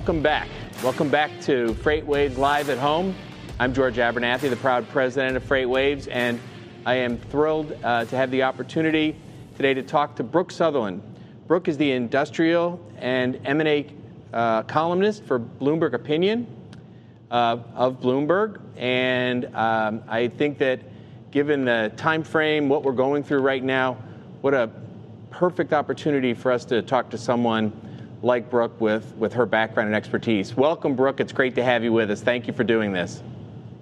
Welcome back. Welcome back to FreightWaves Live at Home. I'm George Abernathy, the proud president of FreightWaves, and I am thrilled uh, to have the opportunity today to talk to Brooke Sutherland. Brooke is the industrial and M&A uh, columnist for Bloomberg Opinion uh, of Bloomberg, and um, I think that given the time frame, what we're going through right now, what a perfect opportunity for us to talk to someone like Brooke with, with her background and expertise. Welcome, Brooke. It's great to have you with us. Thank you for doing this.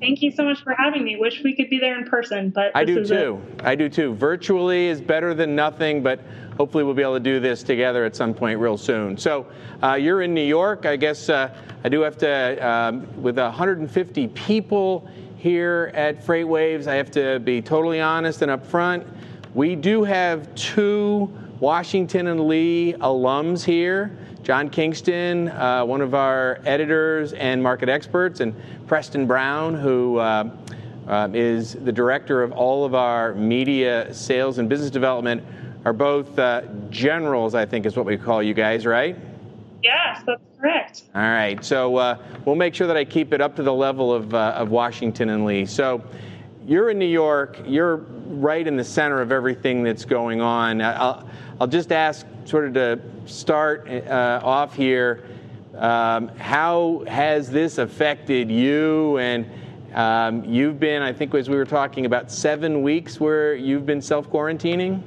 Thank you so much for having me. Wish we could be there in person, but I do too. It. I do too. Virtually is better than nothing, but hopefully we'll be able to do this together at some point real soon. So uh, you're in New York. I guess uh, I do have to, um, with 150 people here at FreightWaves, I have to be totally honest and upfront. We do have two Washington and Lee alums here. John Kingston, uh, one of our editors and market experts, and Preston Brown, who uh, uh, is the director of all of our media sales and business development, are both uh, generals, I think is what we call you guys, right? Yes, that's correct. All right, so uh, we'll make sure that I keep it up to the level of, uh, of Washington and Lee. So you're in New York, you're right in the center of everything that's going on. I'll, I'll just ask sort of to start uh, off here, um, how has this affected you? And um, you've been, I think, as we were talking about, seven weeks where you've been self quarantining?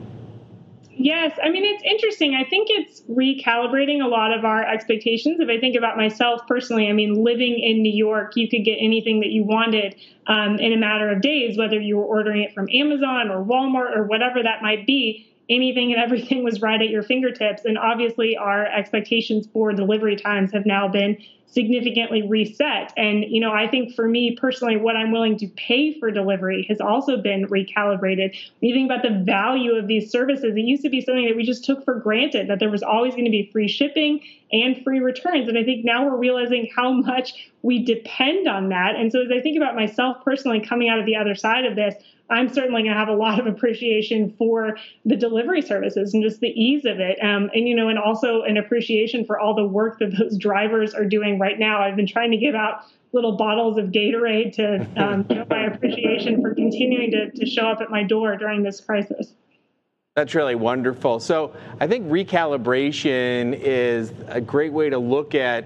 Yes, I mean, it's interesting. I think it's recalibrating a lot of our expectations. If I think about myself personally, I mean, living in New York, you could get anything that you wanted um, in a matter of days, whether you were ordering it from Amazon or Walmart or whatever that might be anything and everything was right at your fingertips. And obviously, our expectations for delivery times have now been significantly reset. And, you know, I think for me personally, what I'm willing to pay for delivery has also been recalibrated. When you think about the value of these services, it used to be something that we just took for granted that there was always going to be free shipping and free returns. And I think now we're realizing how much we depend on that. And so as I think about myself personally coming out of the other side of this, I'm certainly going to have a lot of appreciation for the delivery services and just the ease of it. Um, and, you know, and also an appreciation for all the work that those drivers are doing right now. I've been trying to give out little bottles of Gatorade to um, show my appreciation for continuing to, to show up at my door during this crisis. That's really wonderful. So I think recalibration is a great way to look at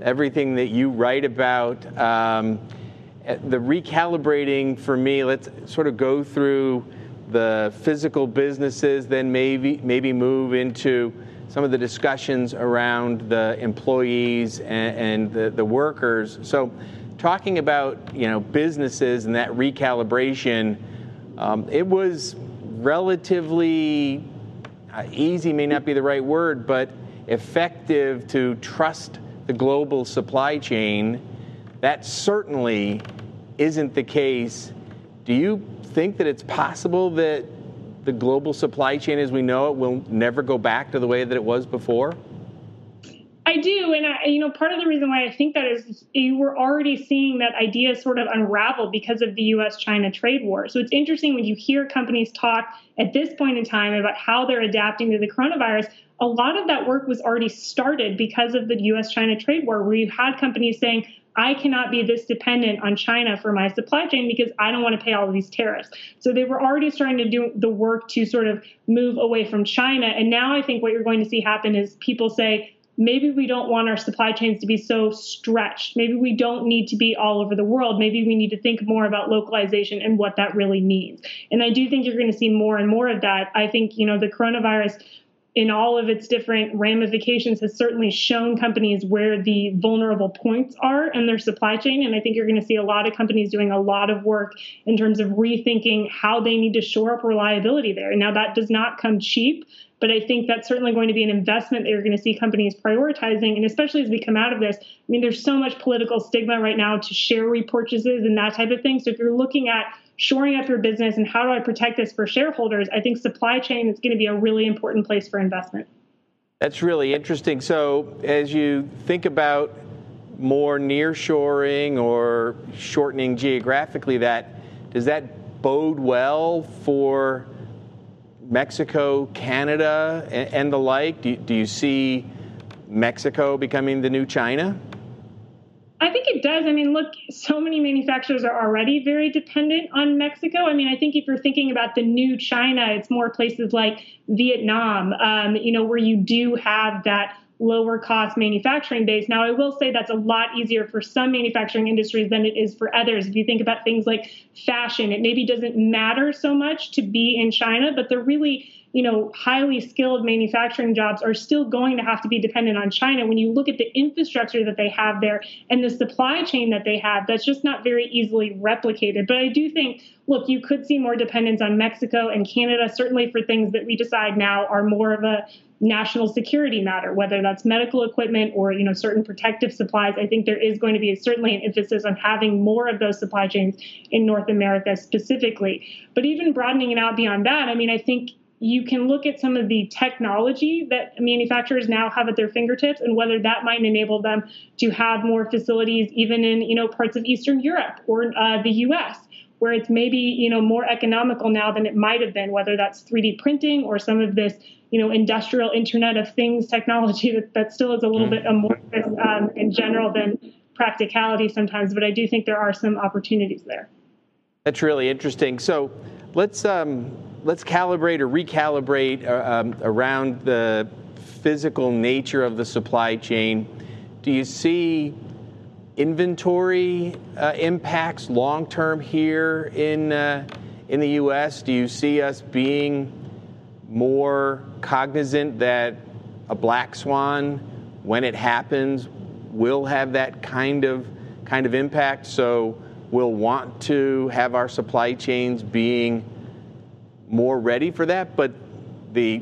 everything that you write about. Um, the recalibrating for me, let's sort of go through the physical businesses, then maybe maybe move into some of the discussions around the employees and, and the, the workers. So, talking about you know businesses and that recalibration, um, it was relatively uh, easy, may not be the right word, but effective to trust the global supply chain. That certainly isn't the case, do you think that it's possible that the global supply chain as we know it will never go back to the way that it was before? I do, and I, you know, part of the reason why I think that is you were already seeing that idea sort of unravel because of the U.S.-China trade war. So it's interesting when you hear companies talk at this point in time about how they're adapting to the coronavirus. A lot of that work was already started because of the U.S.-China trade war, where you had companies saying, I cannot be this dependent on China for my supply chain because I don't want to pay all of these tariffs. So they were already starting to do the work to sort of move away from China. And now I think what you're going to see happen is people say, maybe we don't want our supply chains to be so stretched. Maybe we don't need to be all over the world. Maybe we need to think more about localization and what that really means. And I do think you're going to see more and more of that. I think, you know, the coronavirus in all of its different ramifications has certainly shown companies where the vulnerable points are in their supply chain. And I think you're going to see a lot of companies doing a lot of work in terms of rethinking how they need to shore up reliability there. Now, that does not come cheap. But I think that's certainly going to be an investment that you're going to see companies prioritizing. And especially as we come out of this, I mean, there's so much political stigma right now to share repurchases and that type of thing. So if you're looking at shoring up your business and how do I protect this for shareholders, I think supply chain is going to be a really important place for investment. That's really interesting. So, as you think about more nearshoring or shortening geographically, that does that bode well for Mexico, Canada, and, and the like? Do, do, you see Mexico becoming the new China? I think it does. I mean, look, so many manufacturers are already very dependent on Mexico. I mean, I think if you're thinking about the new China, it's more places like Vietnam, um, you know, where you do have that lower cost manufacturing base. Now, I will say that's a lot easier for some manufacturing industries than it is for others. If you think about things like fashion, it maybe doesn't matter so much to be in China, but they're really you know, highly skilled manufacturing jobs are still going to have to be dependent on China. When you look at the infrastructure that they have there and the supply chain that they have, that's just not very easily replicated. But I do think, look, you could see more dependence on Mexico and Canada, certainly for things that we decide now are more of a national security matter, whether that's medical equipment or you know certain protective supplies. I think there is going to be certainly an emphasis on having more of those supply chains in North America specifically. But even broadening it out beyond that, I mean, I think you can look at some of the technology that manufacturers now have at their fingertips and whether that might enable them to have more facilities even in you know parts of eastern europe or uh, the us where it's maybe you know more economical now than it might have been whether that's 3d printing or some of this you know industrial internet of things technology that, that still is a little bit amorphous um, in general than practicality sometimes but i do think there are some opportunities there that's really interesting so let's um, let's calibrate or recalibrate uh, um, around the physical nature of the supply chain. Do you see inventory uh, impacts long term here in uh, in the U.S.? Do you see us being more cognizant that a black swan, when it happens, will have that kind of kind of impact? So we'll want to have our supply chains being more ready for that, but the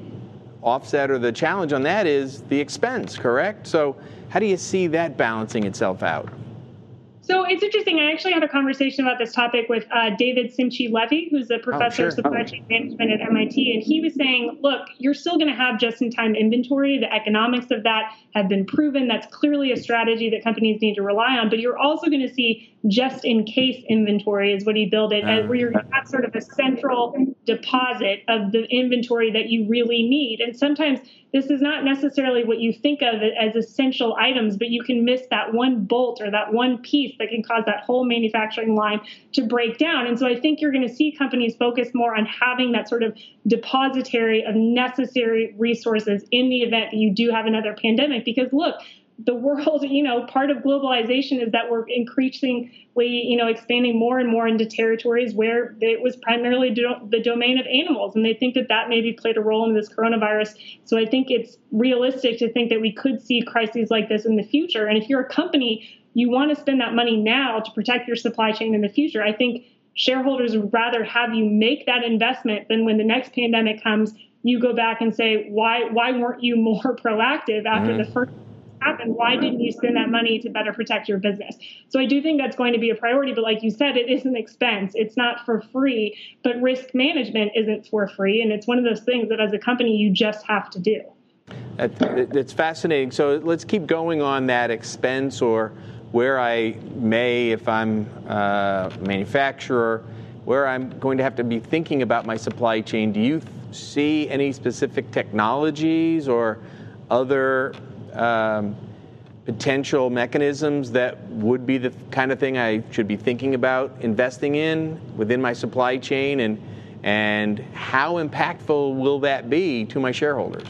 offset or the challenge on that is the expense, correct? So, how do you see that balancing itself out? So it's interesting. I actually had a conversation about this topic with uh, David Simchi-Levi, who's a professor oh, sure. of supply chain management at MIT, and he was saying, "Look, you're still going to have just-in-time inventory. The economics of that have been proven. That's clearly a strategy that companies need to rely on. But you're also going to see just-in-case inventory, is what he built it, uh, where you're going to have sort of a central deposit of the inventory that you really need. And sometimes this is not necessarily what you think of as essential items, but you can miss that one bolt or that one piece that can cause that whole manufacturing line to break down. And so I think you're going to see companies focus more on having that sort of depository of necessary resources in the event that you do have another pandemic. Because look, the world, you know, part of globalization is that we're increasingly, you know, expanding more and more into territories where it was primarily do- the domain of animals. And they think that that maybe played a role in this coronavirus. So I think it's realistic to think that we could see crises like this in the future. And if you're a company, you want to spend that money now to protect your supply chain in the future. I think shareholders would rather have you make that investment than when the next pandemic comes, you go back and say, why, why weren't you more proactive after mm-hmm. the first happened. Why didn't you spend that money to better protect your business? So I do think that's going to be a priority. But like you said, it is an expense. It's not for free, but risk management isn't for free. And it's one of those things that as a company, you just have to do. It's fascinating. So let's keep going on that expense or where I may, if I'm a manufacturer, where I'm going to have to be thinking about my supply chain. Do you see any specific technologies or other um, potential mechanisms that would be the kind of thing I should be thinking about investing in within my supply chain, and and how impactful will that be to my shareholders?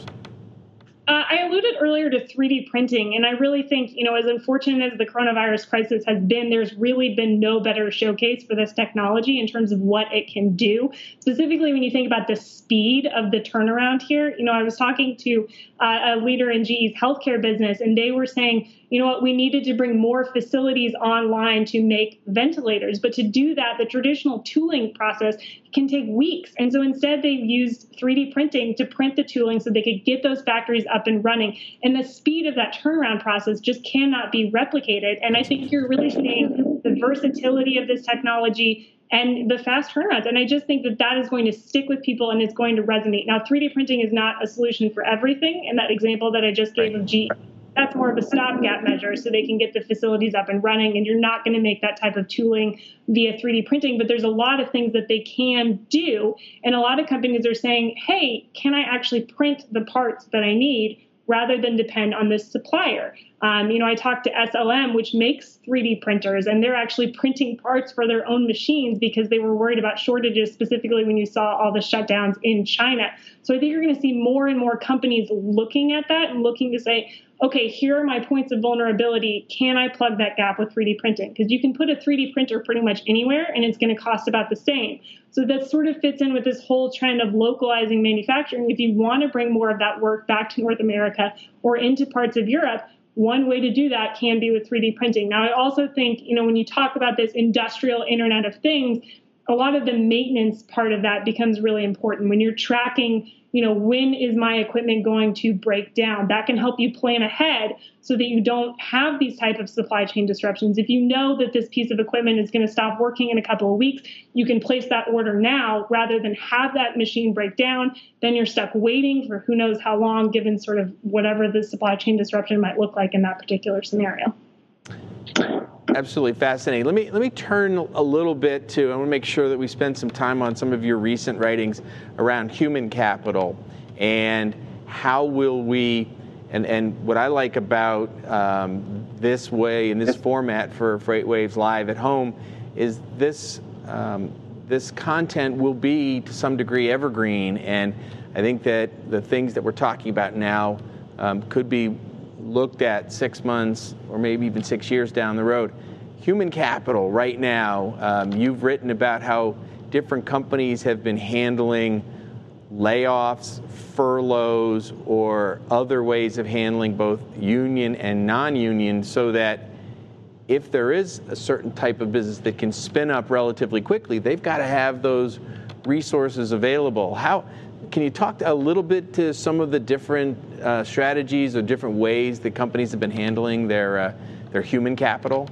Uh, I alluded earlier to 3D printing, and I really think, you know, as unfortunate as the coronavirus crisis has been, there's really been no better showcase for this technology in terms of what it can do. Specifically, when you think about the speed of the turnaround here, you know, I was talking to uh, a leader in GE's healthcare business, and they were saying, you know what, we needed to bring more facilities online to make ventilators. But to do that, the traditional tooling process can take weeks. And so instead, they used 3D printing to print the tooling so they could get those factories up and running. And the speed of that turnaround process just cannot be replicated. And I think you're really seeing the versatility of this technology and the fast turnarounds. And I just think that that is going to stick with people and it's going to resonate. Now, 3D printing is not a solution for everything. And that example that I just gave of GE that's more of a stopgap measure so they can get the facilities up and running and you're not going to make that type of tooling via 3d printing but there's a lot of things that they can do and a lot of companies are saying hey can i actually print the parts that i need rather than depend on this supplier. Um, you know, I talked to SLM, which makes 3D printers, and they're actually printing parts for their own machines because they were worried about shortages, specifically when you saw all the shutdowns in China. So I think you're going to see more and more companies looking at that and looking to say, okay, here are my points of vulnerability. Can I plug that gap with 3D printing? Because you can put a 3D printer pretty much anywhere and it's going to cost about the same. So that sort of fits in with this whole trend of localizing manufacturing. If you want to bring more of that work back to North America or into parts of Europe, one way to do that can be with 3D printing. Now, I also think, you know, when you talk about this industrial Internet of Things, a lot of the maintenance part of that becomes really important when you're tracking you know, when is my equipment going to break down? That can help you plan ahead so that you don't have these type of supply chain disruptions. If you know that this piece of equipment is going to stop working in a couple of weeks, you can place that order now rather than have that machine break down. Then you're stuck waiting for who knows how long, given sort of whatever the supply chain disruption might look like in that particular scenario. Absolutely fascinating. Let me let me turn a little bit to. I want to make sure that we spend some time on some of your recent writings around human capital and how will we. And, and what I like about um, this way and this format for FreightWaves Live at home is this um, this content will be to some degree evergreen, and I think that the things that we're talking about now um, could be looked at six months or maybe even six years down the road. Human capital, right now, um, you've written about how different companies have been handling layoffs, furloughs, or other ways of handling both union and non union so that if there is a certain type of business that can spin up relatively quickly, they've got to have those resources available. How, can you talk a little bit to some of the different uh, strategies or different ways that companies have been handling their uh, their human capital?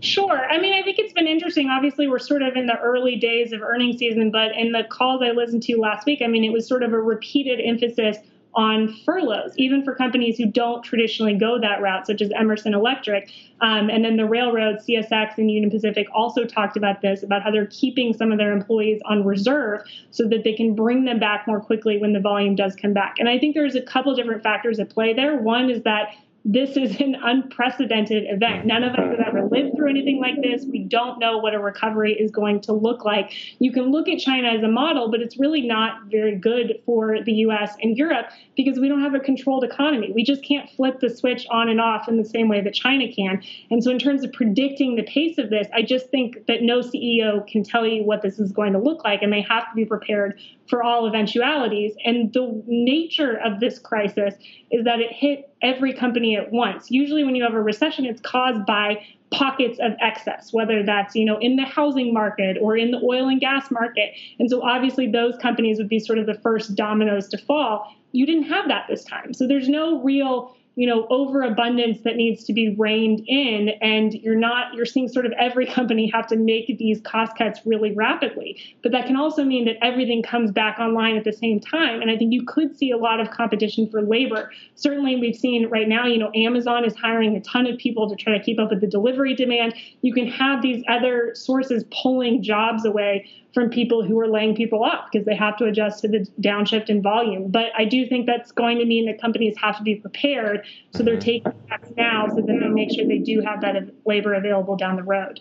Sure. I mean, I think it's been interesting. Obviously, we're sort of in the early days of earnings season, but in the calls I listened to last week, I mean, it was sort of a repeated emphasis on furloughs, even for companies who don't traditionally go that route, such as Emerson Electric. Um, and then the railroads, CSX and Union Pacific, also talked about this about how they're keeping some of their employees on reserve so that they can bring them back more quickly when the volume does come back. And I think there's a couple different factors at play there. One is that this is an unprecedented event. None of us have ever lived through anything like this. We don't know what a recovery is going to look like. You can look at China as a model, but it's really not very good for the US and Europe because we don't have a controlled economy. We just can't flip the switch on and off in the same way that China can. And so, in terms of predicting the pace of this, I just think that no CEO can tell you what this is going to look like, and they have to be prepared for all eventualities. And the nature of this crisis is that it hit every company at once. Usually, when you have a recession, it's caused by pockets of excess, whether that's you know in the housing market or in the oil and gas market. And so, obviously, those companies would be sort of the first dominoes to fall. You didn't have that this time, so there's no real you know overabundance that needs to be reined in and you're not you're seeing sort of every company have to make these cost cuts really rapidly. But that can also mean that everything comes back online at the same time and i think you could see a lot of competition for labor. Certainly we've seen right now you know amazon is hiring a ton of people to try to keep up with the delivery demand. You can have these other sources pulling jobs away from people who are laying people off because they have to adjust to the downshift in volume. But I do think that's going to mean that companies have to be prepared. So they're taking steps now so that they make sure they do have that labor available down the road.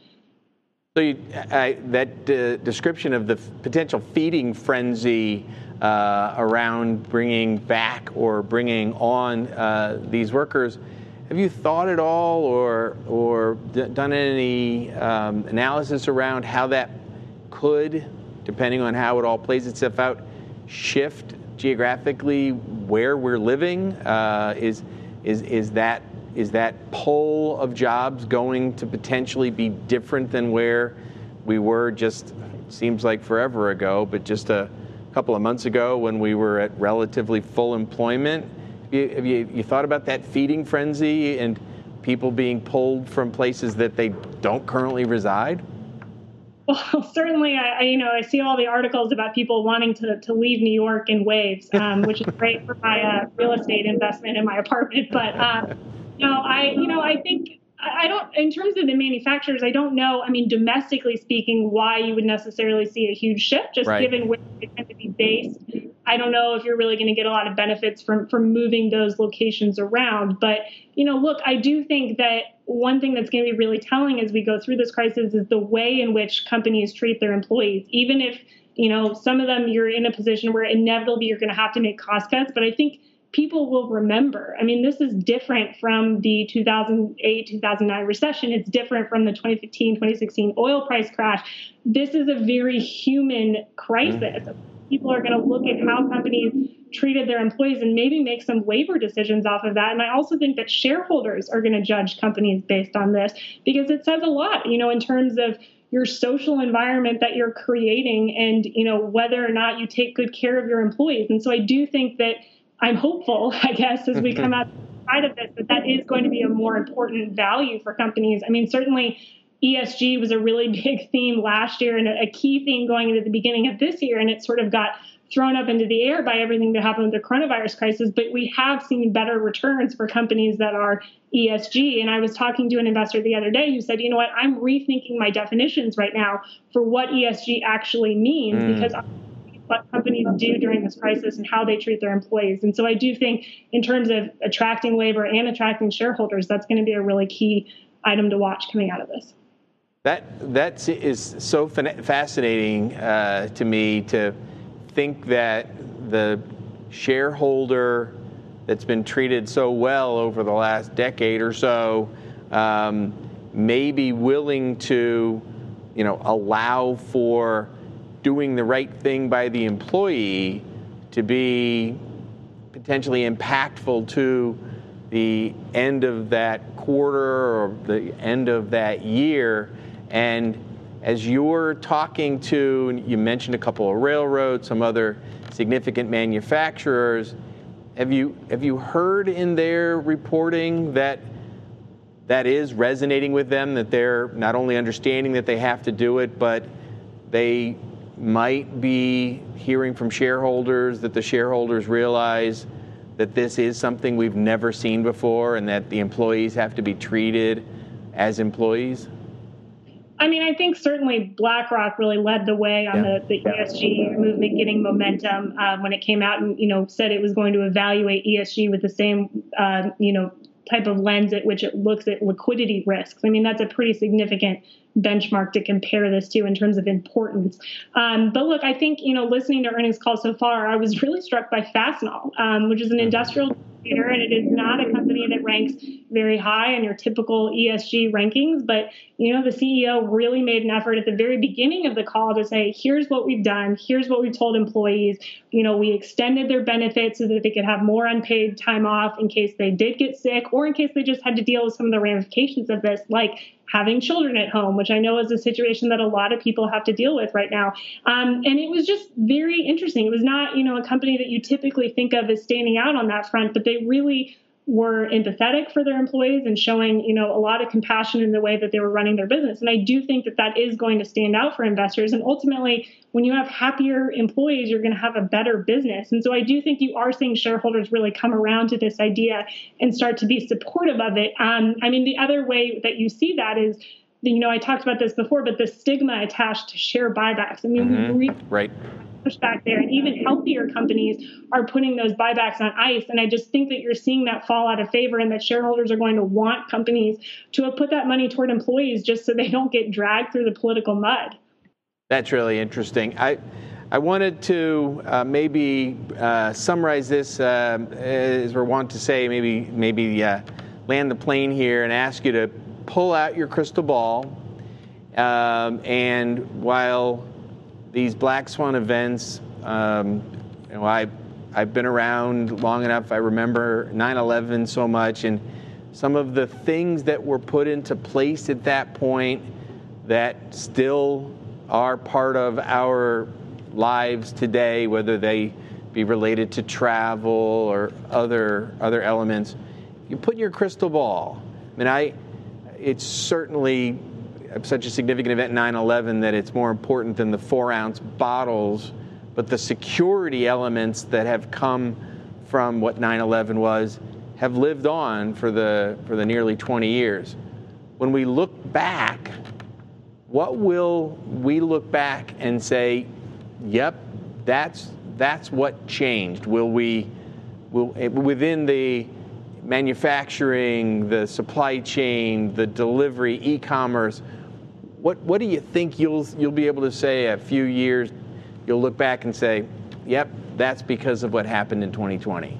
So you, I, that uh, description of the potential feeding frenzy uh, around bringing back or bringing on uh, these workers, have you thought at all or or d- done any um, analysis around how that could, depending on how it all plays itself out, shift geographically where we're living? Uh, is, is, is, that, is that pull of jobs going to potentially be different than where we were just, seems like forever ago, but just a couple of months ago when we were at relatively full employment? Have you, have you, you thought about that feeding frenzy and people being pulled from places that they don't currently reside? Well, certainly, I, I, you know I see all the articles about people wanting to, to leave New York in waves, um, which is great for my uh, real estate investment in my apartment. But um, no, I you know I think I don't in terms of the manufacturers, I don't know. I mean, domestically speaking, why you would necessarily see a huge shift, just right. given where they tend to be based. I don't know if you're really going to get a lot of benefits from from moving those locations around. But you know, look, I do think that one thing that's going to be really telling as we go through this crisis is the way in which companies treat their employees, even if you know some of them you're in a position where inevitably you're going to have to make cost cuts. But I think people will remember. I mean, this is different from the 2008 2009 recession. It's different from the 2015 2016 oil price crash. This is a very human crisis. Mm-hmm. People are going to look at how companies treated their employees and maybe make some labor decisions off of that. And I also think that shareholders are going to judge companies based on this because it says a lot, you know, in terms of your social environment that you're creating and, you know, whether or not you take good care of your employees. And so I do think that I'm hopeful, I guess, as we come out side of this, that that is going to be a more important value for companies. I mean, certainly ESG was a really big theme last year and a key theme going into the beginning of this year, and it sort of got thrown up into the air by everything that happened with the coronavirus crisis. But we have seen better returns for companies that are ESG. And I was talking to an investor the other day who said, you know what, I'm rethinking my definitions right now for what ESG actually means mm. because what companies do during this crisis and how they treat their employees. And so I do think, in terms of attracting labor and attracting shareholders, that's going to be a really key item to watch coming out of this. That that is so fascinating uh, to me to think that the shareholder that's been treated so well over the last decade or so um, may be willing to, you know, allow for doing the right thing by the employee to be potentially impactful to the end of that quarter or the end of that year. And as you're talking to, you mentioned a couple of railroads, some other significant manufacturers, have you, have you heard in their reporting that that is resonating with them, that they're not only understanding that they have to do it, but they might be hearing from shareholders that the shareholders realize that this is something we've never seen before and that the employees have to be treated as employees? I mean, I think certainly BlackRock really led the way on yeah. the, the ESG movement getting momentum uh, when it came out and, you know, said it was going to evaluate ESG with the same, uh, you know, type of lens at which it looks at liquidity risks. I mean, that's a pretty significant benchmark to compare this to in terms of importance. Um, but look, I think, you know, listening to earnings calls so far, I was really struck by Fastenal, um, which is an industrial leader and it is not a company that ranks very high in your typical ESG rankings. But you know, the CEO really made an effort at the very beginning of the call to say, "Here's what we've done. Here's what we've told employees. You know, we extended their benefits so that they could have more unpaid time off in case they did get sick or in case they just had to deal with some of the ramifications of this, like having children at home, which I know is a situation that a lot of people have to deal with right now. Um, and it was just very interesting. It was not, you know, a company that you typically think of as standing out on that front, but they really were empathetic for their employees and showing you know a lot of compassion in the way that they were running their business. And i do think that that is going to stand out for investors. And ultimately when you have happier employees you're going to have a better business. And so i do think you are seeing shareholders really come around to this idea and start to be supportive of it. Um, i mean the other way that you see that is you know i talked about this before but the stigma attached to share buybacks. I mean mm-hmm. we right pushback there. And even healthier companies are putting those buybacks on ice. And I just think that you're seeing that fall out of favor and that shareholders are going to want companies to have put that money toward employees just so they don't get dragged through the political mud. That's really interesting. I, I wanted to uh, maybe uh, summarize this, uh, as we're wont to say, maybe maybe uh, land the plane here and ask you to pull out your crystal ball. Um, and while these black swan events, um, you know, I, I've been around long enough. I remember 9/11 so much, and some of the things that were put into place at that point that still are part of our lives today, whether they be related to travel or other other elements. You put your crystal ball. I mean, I. It's certainly such a significant event 9-11 that it's more important than the four ounce bottles but the security elements that have come from what 9-11 was have lived on for the for the nearly 20 years when we look back what will we look back and say yep that's that's what changed. Will we, will, within the manufacturing, the supply chain, the delivery, e-commerce, what, what do you think you'll, you'll be able to say a few years, you'll look back and say, yep, that's because of what happened in 2020?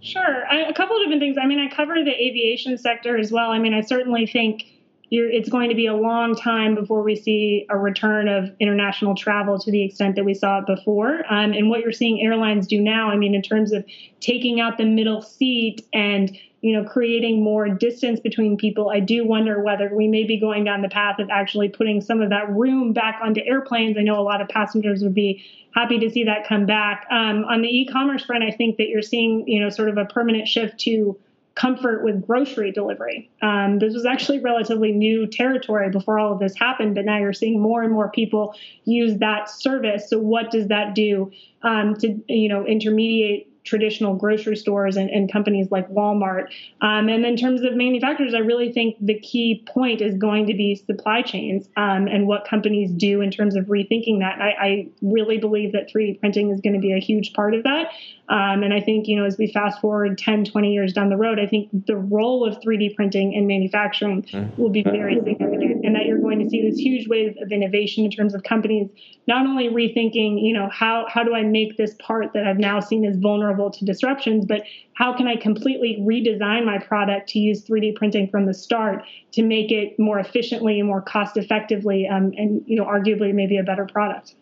Sure. I, a couple of different things. I mean, I cover the aviation sector as well. I mean, I certainly think it's going to be a long time before we see a return of international travel to the extent that we saw it before. Um, and what you're seeing airlines do now, I mean, in terms of taking out the middle seat and you know creating more distance between people i do wonder whether we may be going down the path of actually putting some of that room back onto airplanes i know a lot of passengers would be happy to see that come back um, on the e-commerce front i think that you're seeing you know sort of a permanent shift to comfort with grocery delivery. Um, this was actually relatively new territory before all of this happened, but now you're seeing more and more people use that service. So what does that do um, to you know intermediate traditional grocery stores and, and companies like Walmart. Um, and in terms of manufacturers, I really think the key point is going to be supply chains um, and what companies do in terms of rethinking that. I, I, really believe that 3D printing is going to be a huge part of that. Um, and I think, you know, as we fast forward 10, 20 years down the road, I think the role of 3D printing in manufacturing mm-hmm. will be very significant and that you're going to see this huge wave of innovation in terms of companies not only rethinking, you know, how, how do I make this part that I've now seen as vulnerable to disruptions, but how can I completely redesign my product to use 3D printing from the start to make it more efficiently and more cost effectively um, and, you know, arguably maybe a better product.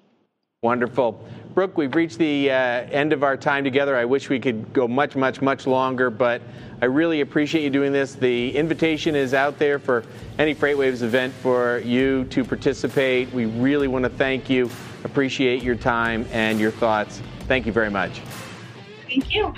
Wonderful. Brooke, we've reached the uh, end of our time together. I wish we could go much, much, much longer, but I really appreciate you doing this. The invitation is out there for any FreightWaves event for you to participate. We really want to thank you, appreciate your time and your thoughts. Thank you very much. Thank you.